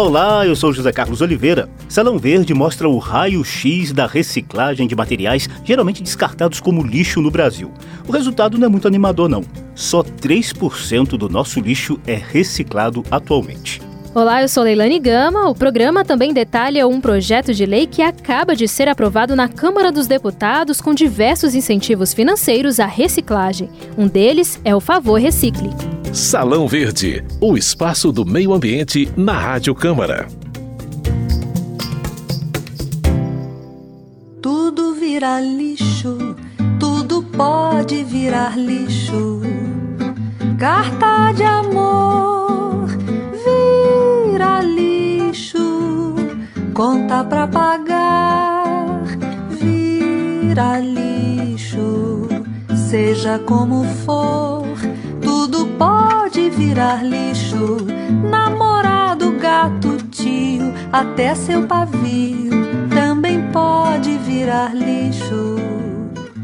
Olá, eu sou José Carlos Oliveira. Salão Verde mostra o raio-x da reciclagem de materiais geralmente descartados como lixo no Brasil. O resultado não é muito animador, não. Só 3% do nosso lixo é reciclado atualmente. Olá, eu sou Leilane Gama. O programa também detalha um projeto de lei que acaba de ser aprovado na Câmara dos Deputados com diversos incentivos financeiros à reciclagem. Um deles é o Favor Recicle. Salão Verde, o espaço do meio ambiente na Rádio Câmara. Tudo vira lixo, tudo pode virar lixo. Carta de amor vira lixo, conta pra pagar vira lixo, seja como for pode virar lixo. Namorado, gato, tio, até seu pavio também pode virar lixo.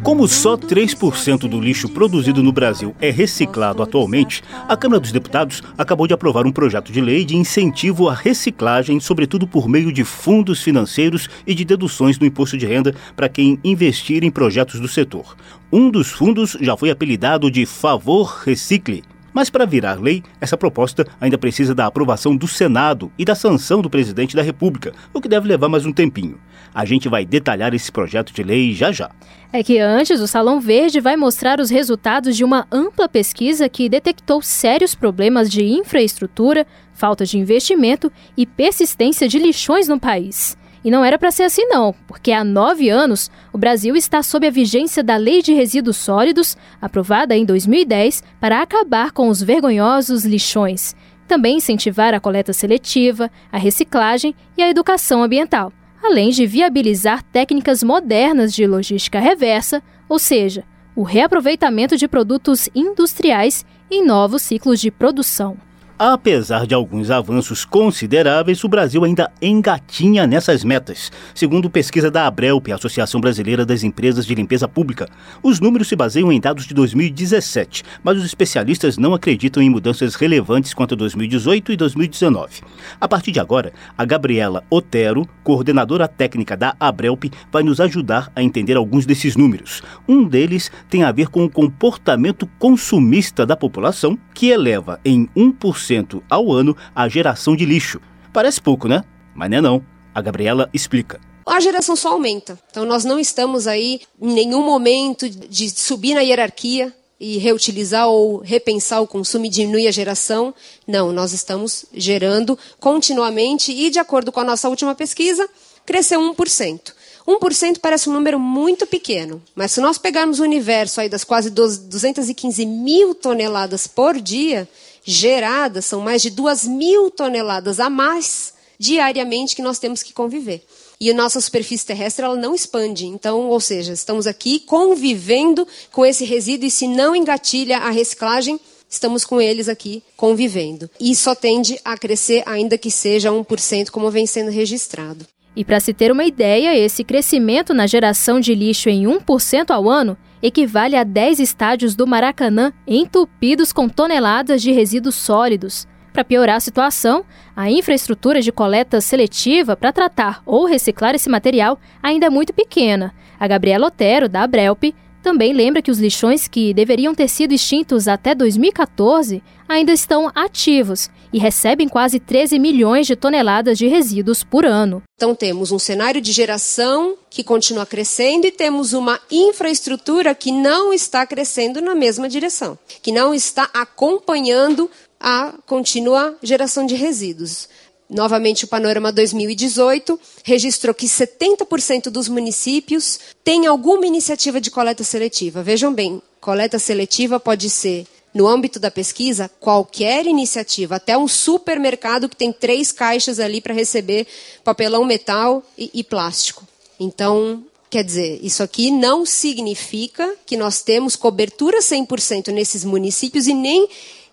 Como só 3% do lixo produzido no Brasil é reciclado atualmente, a Câmara dos Deputados acabou de aprovar um projeto de lei de incentivo à reciclagem, sobretudo por meio de fundos financeiros e de deduções do imposto de renda para quem investir em projetos do setor. Um dos fundos já foi apelidado de Favor Recicle. Mas para virar lei, essa proposta ainda precisa da aprovação do Senado e da sanção do presidente da República, o que deve levar mais um tempinho. A gente vai detalhar esse projeto de lei já já. É que antes o Salão Verde vai mostrar os resultados de uma ampla pesquisa que detectou sérios problemas de infraestrutura, falta de investimento e persistência de lixões no país. E não era para ser assim, não, porque há nove anos o Brasil está sob a vigência da Lei de Resíduos Sólidos, aprovada em 2010, para acabar com os vergonhosos lixões. Também incentivar a coleta seletiva, a reciclagem e a educação ambiental, além de viabilizar técnicas modernas de logística reversa, ou seja, o reaproveitamento de produtos industriais em novos ciclos de produção. Apesar de alguns avanços consideráveis, o Brasil ainda engatinha nessas metas. Segundo pesquisa da Abrelp, Associação Brasileira das Empresas de Limpeza Pública, os números se baseiam em dados de 2017, mas os especialistas não acreditam em mudanças relevantes quanto a 2018 e 2019. A partir de agora, a Gabriela Otero, coordenadora técnica da Abrelp, vai nos ajudar a entender alguns desses números. Um deles tem a ver com o comportamento consumista da população, que eleva em 1% ao ano a geração de lixo. Parece pouco, né? Mas não é não. A Gabriela explica. A geração só aumenta. Então nós não estamos aí em nenhum momento de subir na hierarquia e reutilizar ou repensar o consumo e diminuir a geração. Não, nós estamos gerando continuamente e, de acordo com a nossa última pesquisa, cresceu 1%. 1% parece um número muito pequeno, mas se nós pegarmos o universo aí das quase 215 mil toneladas por dia, geradas, são mais de 2 mil toneladas a mais diariamente que nós temos que conviver. E a nossa superfície terrestre ela não expande. Então, ou seja, estamos aqui convivendo com esse resíduo e se não engatilha a reciclagem, estamos com eles aqui convivendo. E só tende a crescer, ainda que seja 1%, como vem sendo registrado. E para se ter uma ideia, esse crescimento na geração de lixo em 1% ao ano equivale a 10 estádios do Maracanã entupidos com toneladas de resíduos sólidos. Para piorar a situação, a infraestrutura de coleta seletiva para tratar ou reciclar esse material ainda é muito pequena. A Gabriela Otero, da Abrelp, também lembra que os lixões que deveriam ter sido extintos até 2014 ainda estão ativos e recebem quase 13 milhões de toneladas de resíduos por ano. Então temos um cenário de geração que continua crescendo e temos uma infraestrutura que não está crescendo na mesma direção, que não está acompanhando a contínua geração de resíduos. Novamente, o Panorama 2018 registrou que 70% dos municípios têm alguma iniciativa de coleta seletiva. Vejam bem, coleta seletiva pode ser, no âmbito da pesquisa, qualquer iniciativa, até um supermercado que tem três caixas ali para receber papelão metal e, e plástico. Então, Quer dizer, isso aqui não significa que nós temos cobertura 100% nesses municípios e nem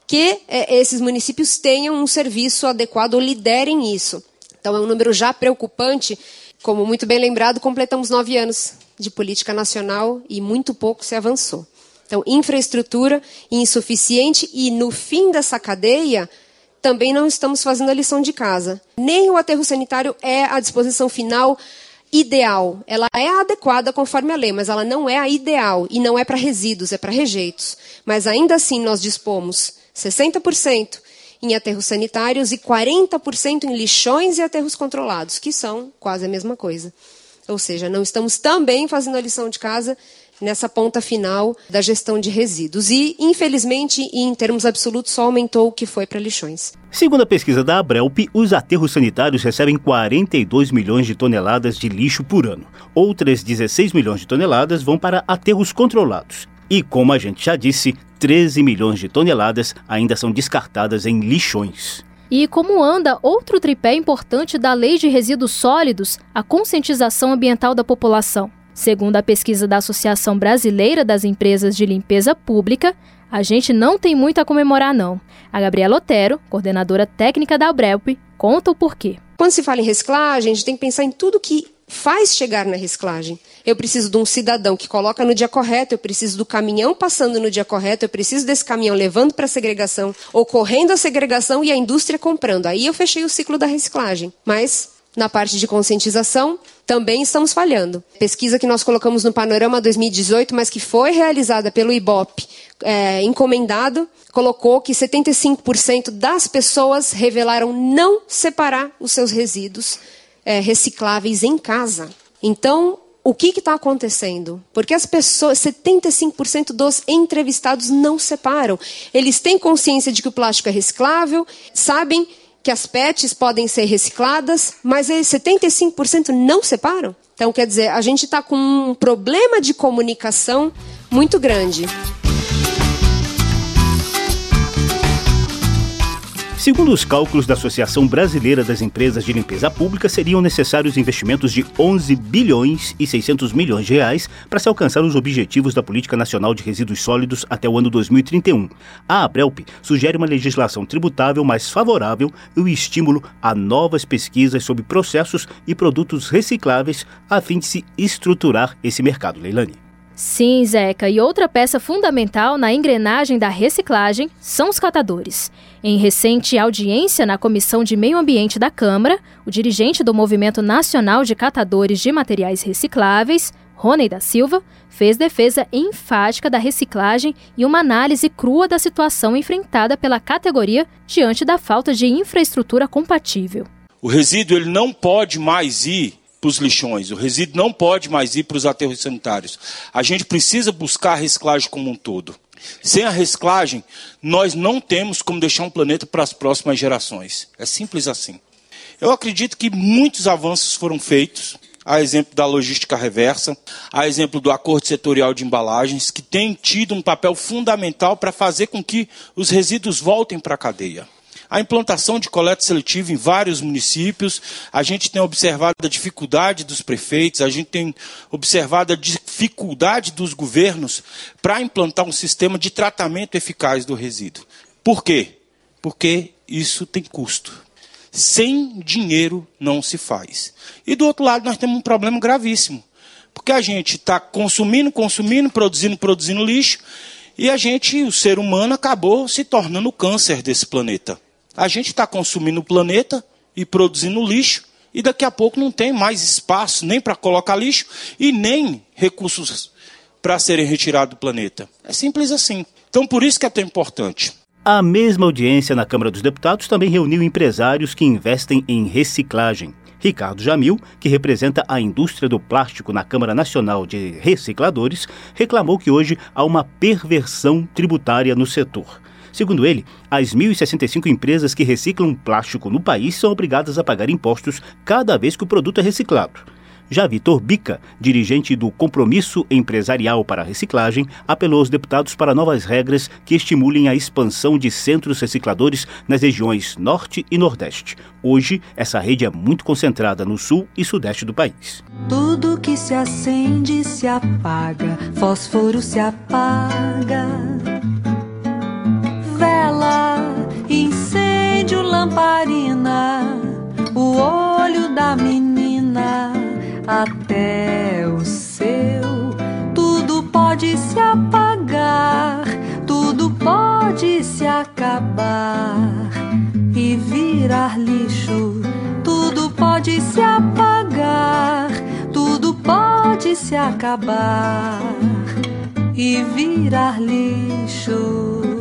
que é, esses municípios tenham um serviço adequado ou liderem isso. Então, é um número já preocupante. Como muito bem lembrado, completamos nove anos de política nacional e muito pouco se avançou. Então, infraestrutura insuficiente e, no fim dessa cadeia, também não estamos fazendo a lição de casa. Nem o aterro sanitário é a disposição final ideal. Ela é adequada conforme a lei, mas ela não é a ideal e não é para resíduos, é para rejeitos. Mas ainda assim nós dispomos 60% em aterros sanitários e 40% em lixões e aterros controlados, que são quase a mesma coisa. Ou seja, não estamos também fazendo a lição de casa nessa ponta final da gestão de resíduos. E, infelizmente, em termos absolutos, só aumentou o que foi para lixões. Segundo a pesquisa da Abrelp, os aterros sanitários recebem 42 milhões de toneladas de lixo por ano. Outras 16 milhões de toneladas vão para aterros controlados. E, como a gente já disse, 13 milhões de toneladas ainda são descartadas em lixões. E como anda outro tripé importante da Lei de Resíduos Sólidos, a conscientização ambiental da população. Segundo a pesquisa da Associação Brasileira das Empresas de Limpeza Pública, a gente não tem muito a comemorar não. A Gabriela Otero, coordenadora técnica da Abrelp, conta o porquê. Quando se fala em reciclagem, a gente tem que pensar em tudo que faz chegar na reciclagem. Eu preciso de um cidadão que coloca no dia correto, eu preciso do caminhão passando no dia correto, eu preciso desse caminhão levando para a segregação, ocorrendo a segregação e a indústria comprando. Aí eu fechei o ciclo da reciclagem. Mas na parte de conscientização, também estamos falhando. Pesquisa que nós colocamos no Panorama 2018, mas que foi realizada pelo IBOP, é, encomendado, colocou que 75% das pessoas revelaram não separar os seus resíduos é, recicláveis em casa. Então, o que está acontecendo? Porque as pessoas, 75% dos entrevistados não separam. Eles têm consciência de que o plástico é reciclável, sabem que as PETs podem ser recicladas, mas 75% não separam. Então, quer dizer, a gente está com um problema de comunicação muito grande. Segundo os cálculos da Associação Brasileira das Empresas de Limpeza Pública, seriam necessários investimentos de 11 bilhões e 600 milhões de reais para se alcançar os objetivos da Política Nacional de Resíduos Sólidos até o ano 2031. A ABRELP sugere uma legislação tributável mais favorável e o estímulo a novas pesquisas sobre processos e produtos recicláveis a fim de se estruturar esse mercado. Leilani. Sim, Zeca, e outra peça fundamental na engrenagem da reciclagem são os catadores. Em recente audiência na Comissão de Meio Ambiente da Câmara, o dirigente do Movimento Nacional de Catadores de Materiais Recicláveis, Rony da Silva, fez defesa enfática da reciclagem e uma análise crua da situação enfrentada pela categoria diante da falta de infraestrutura compatível. O resíduo ele não pode mais ir para os lixões. O resíduo não pode mais ir para os aterros sanitários. A gente precisa buscar a reciclagem como um todo. Sem a reciclagem, nós não temos como deixar um planeta para as próximas gerações. É simples assim. Eu acredito que muitos avanços foram feitos, a exemplo da logística reversa, a exemplo do acordo setorial de embalagens, que tem tido um papel fundamental para fazer com que os resíduos voltem para a cadeia a implantação de coleta seletiva em vários municípios. A gente tem observado a dificuldade dos prefeitos, a gente tem observado a dificuldade dos governos para implantar um sistema de tratamento eficaz do resíduo. Por quê? Porque isso tem custo. Sem dinheiro não se faz. E do outro lado, nós temos um problema gravíssimo. Porque a gente está consumindo, consumindo, produzindo, produzindo lixo, e a gente, o ser humano, acabou se tornando o câncer desse planeta. A gente está consumindo o planeta e produzindo lixo, e daqui a pouco não tem mais espaço nem para colocar lixo e nem recursos para serem retirados do planeta. É simples assim. Então, por isso que é tão importante. A mesma audiência na Câmara dos Deputados também reuniu empresários que investem em reciclagem. Ricardo Jamil, que representa a indústria do plástico na Câmara Nacional de Recicladores, reclamou que hoje há uma perversão tributária no setor. Segundo ele, as 1.065 empresas que reciclam plástico no país são obrigadas a pagar impostos cada vez que o produto é reciclado. Já Vitor Bica, dirigente do Compromisso Empresarial para a Reciclagem, apelou aos deputados para novas regras que estimulem a expansão de centros recicladores nas regiões Norte e Nordeste. Hoje, essa rede é muito concentrada no Sul e Sudeste do país. Tudo que se acende se apaga, fósforo se apaga vela, incêndio, lamparina, o olho da menina até o seu. Tudo pode se apagar, tudo pode se acabar. virar lixo. Tudo pode se apagar, tudo pode se acabar e virar lixo.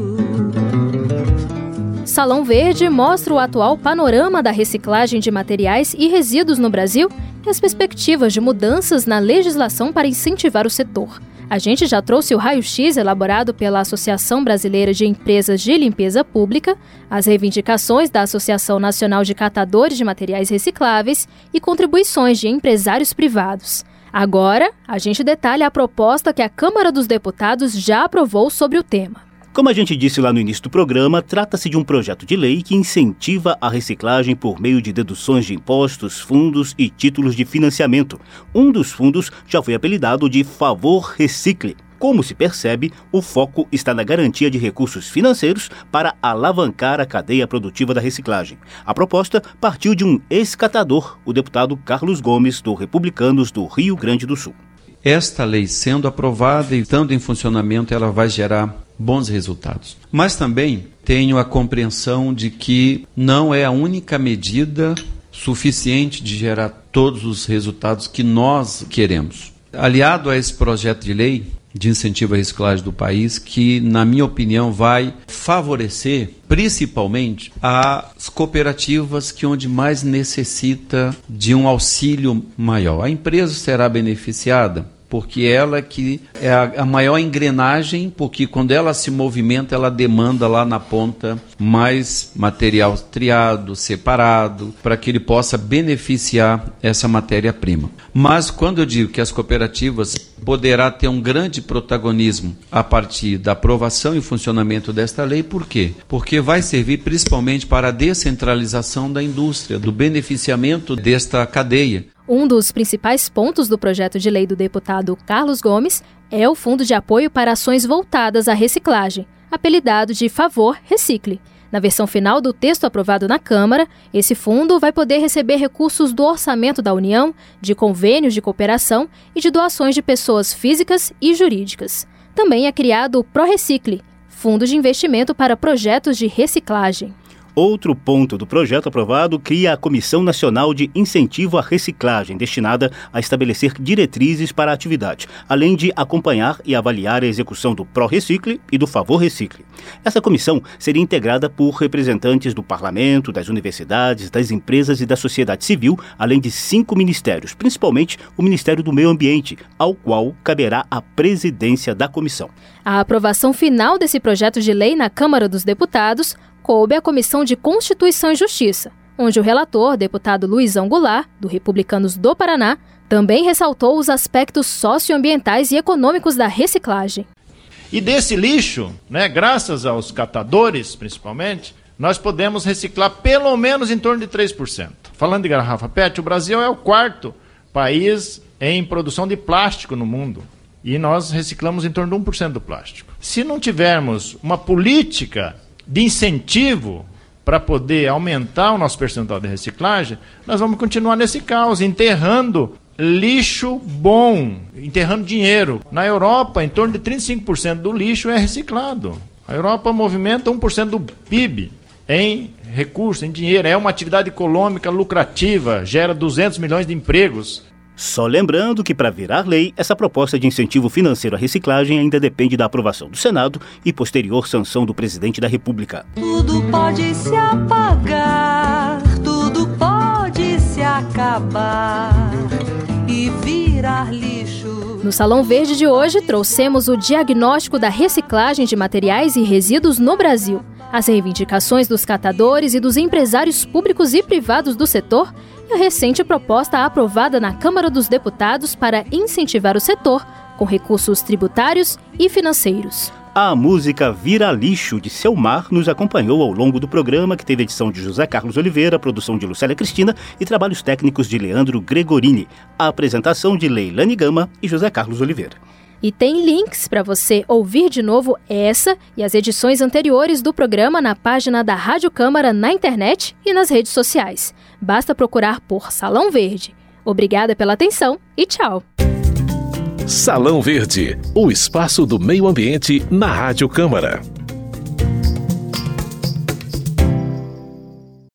Salão Verde mostra o atual panorama da reciclagem de materiais e resíduos no Brasil e as perspectivas de mudanças na legislação para incentivar o setor. A gente já trouxe o raio-x elaborado pela Associação Brasileira de Empresas de Limpeza Pública, as reivindicações da Associação Nacional de Catadores de Materiais Recicláveis e contribuições de empresários privados. Agora, a gente detalha a proposta que a Câmara dos Deputados já aprovou sobre o tema. Como a gente disse lá no início do programa, trata-se de um projeto de lei que incentiva a reciclagem por meio de deduções de impostos, fundos e títulos de financiamento. Um dos fundos já foi apelidado de Favor Recicle. Como se percebe, o foco está na garantia de recursos financeiros para alavancar a cadeia produtiva da reciclagem. A proposta partiu de um ex-catador, o deputado Carlos Gomes, do Republicanos do Rio Grande do Sul. Esta lei sendo aprovada e estando em funcionamento, ela vai gerar bons resultados. Mas também tenho a compreensão de que não é a única medida suficiente de gerar todos os resultados que nós queremos. Aliado a esse projeto de lei de incentivo à reciclagem do país, que, na minha opinião, vai favorecer principalmente as cooperativas que onde mais necessita de um auxílio maior. A empresa será beneficiada porque ela que é a, a, maior engrenagem, porque quando ela se movimenta, ela demanda lá na ponta mais material triado, separado, para que ele possa beneficiar essa matéria-prima. Mas quando eu digo que as cooperativas poderá ter um grande protagonismo a partir da aprovação e funcionamento desta lei, por quê? Porque vai servir principalmente para a descentralização da indústria, do beneficiamento desta cadeia. Um dos principais pontos do projeto de lei do deputado Carlos Gomes é o Fundo de Apoio para Ações Voltadas à Reciclagem, apelidado de Favor Recicle. Na versão final do texto aprovado na Câmara, esse fundo vai poder receber recursos do orçamento da União, de convênios de cooperação e de doações de pessoas físicas e jurídicas. Também é criado o ProRecicle, Fundo de Investimento para Projetos de Reciclagem. Outro ponto do projeto aprovado cria a Comissão Nacional de Incentivo à Reciclagem, destinada a estabelecer diretrizes para a atividade, além de acompanhar e avaliar a execução do Pro-Recicle e do Favor Recicle. Essa comissão seria integrada por representantes do parlamento, das universidades, das empresas e da sociedade civil, além de cinco ministérios, principalmente o Ministério do Meio Ambiente, ao qual caberá a presidência da comissão. A aprovação final desse projeto de lei na Câmara dos Deputados coube à Comissão de Constituição e Justiça, onde o relator, deputado Luizão Goulart, do Republicanos do Paraná, também ressaltou os aspectos socioambientais e econômicos da reciclagem. E desse lixo, né, graças aos catadores principalmente, nós podemos reciclar pelo menos em torno de 3%. Falando de garrafa PET, o Brasil é o quarto país em produção de plástico no mundo. E nós reciclamos em torno de 1% do plástico. Se não tivermos uma política de incentivo para poder aumentar o nosso percentual de reciclagem, nós vamos continuar nesse caos, enterrando lixo bom, enterrando dinheiro. Na Europa, em torno de 35% do lixo é reciclado. A Europa movimenta 1% do PIB em recursos, em dinheiro. É uma atividade econômica lucrativa, gera 200 milhões de empregos. Só lembrando que, para virar lei, essa proposta de incentivo financeiro à reciclagem ainda depende da aprovação do Senado e posterior sanção do presidente da República. Tudo pode se apagar, tudo pode se acabar e virar lixo. No Salão Verde de hoje, trouxemos o diagnóstico da reciclagem de materiais e resíduos no Brasil, as reivindicações dos catadores e dos empresários públicos e privados do setor a recente proposta aprovada na Câmara dos Deputados para incentivar o setor com recursos tributários e financeiros. A música Vira Lixo de Selmar nos acompanhou ao longo do programa, que teve edição de José Carlos Oliveira, produção de Lucélia Cristina e trabalhos técnicos de Leandro Gregorini. A apresentação de Leilani Gama e José Carlos Oliveira. E tem links para você ouvir de novo essa e as edições anteriores do programa na página da Rádio Câmara na internet e nas redes sociais. Basta procurar por Salão Verde. Obrigada pela atenção e tchau. Salão Verde, o espaço do meio ambiente na Rádio Câmara.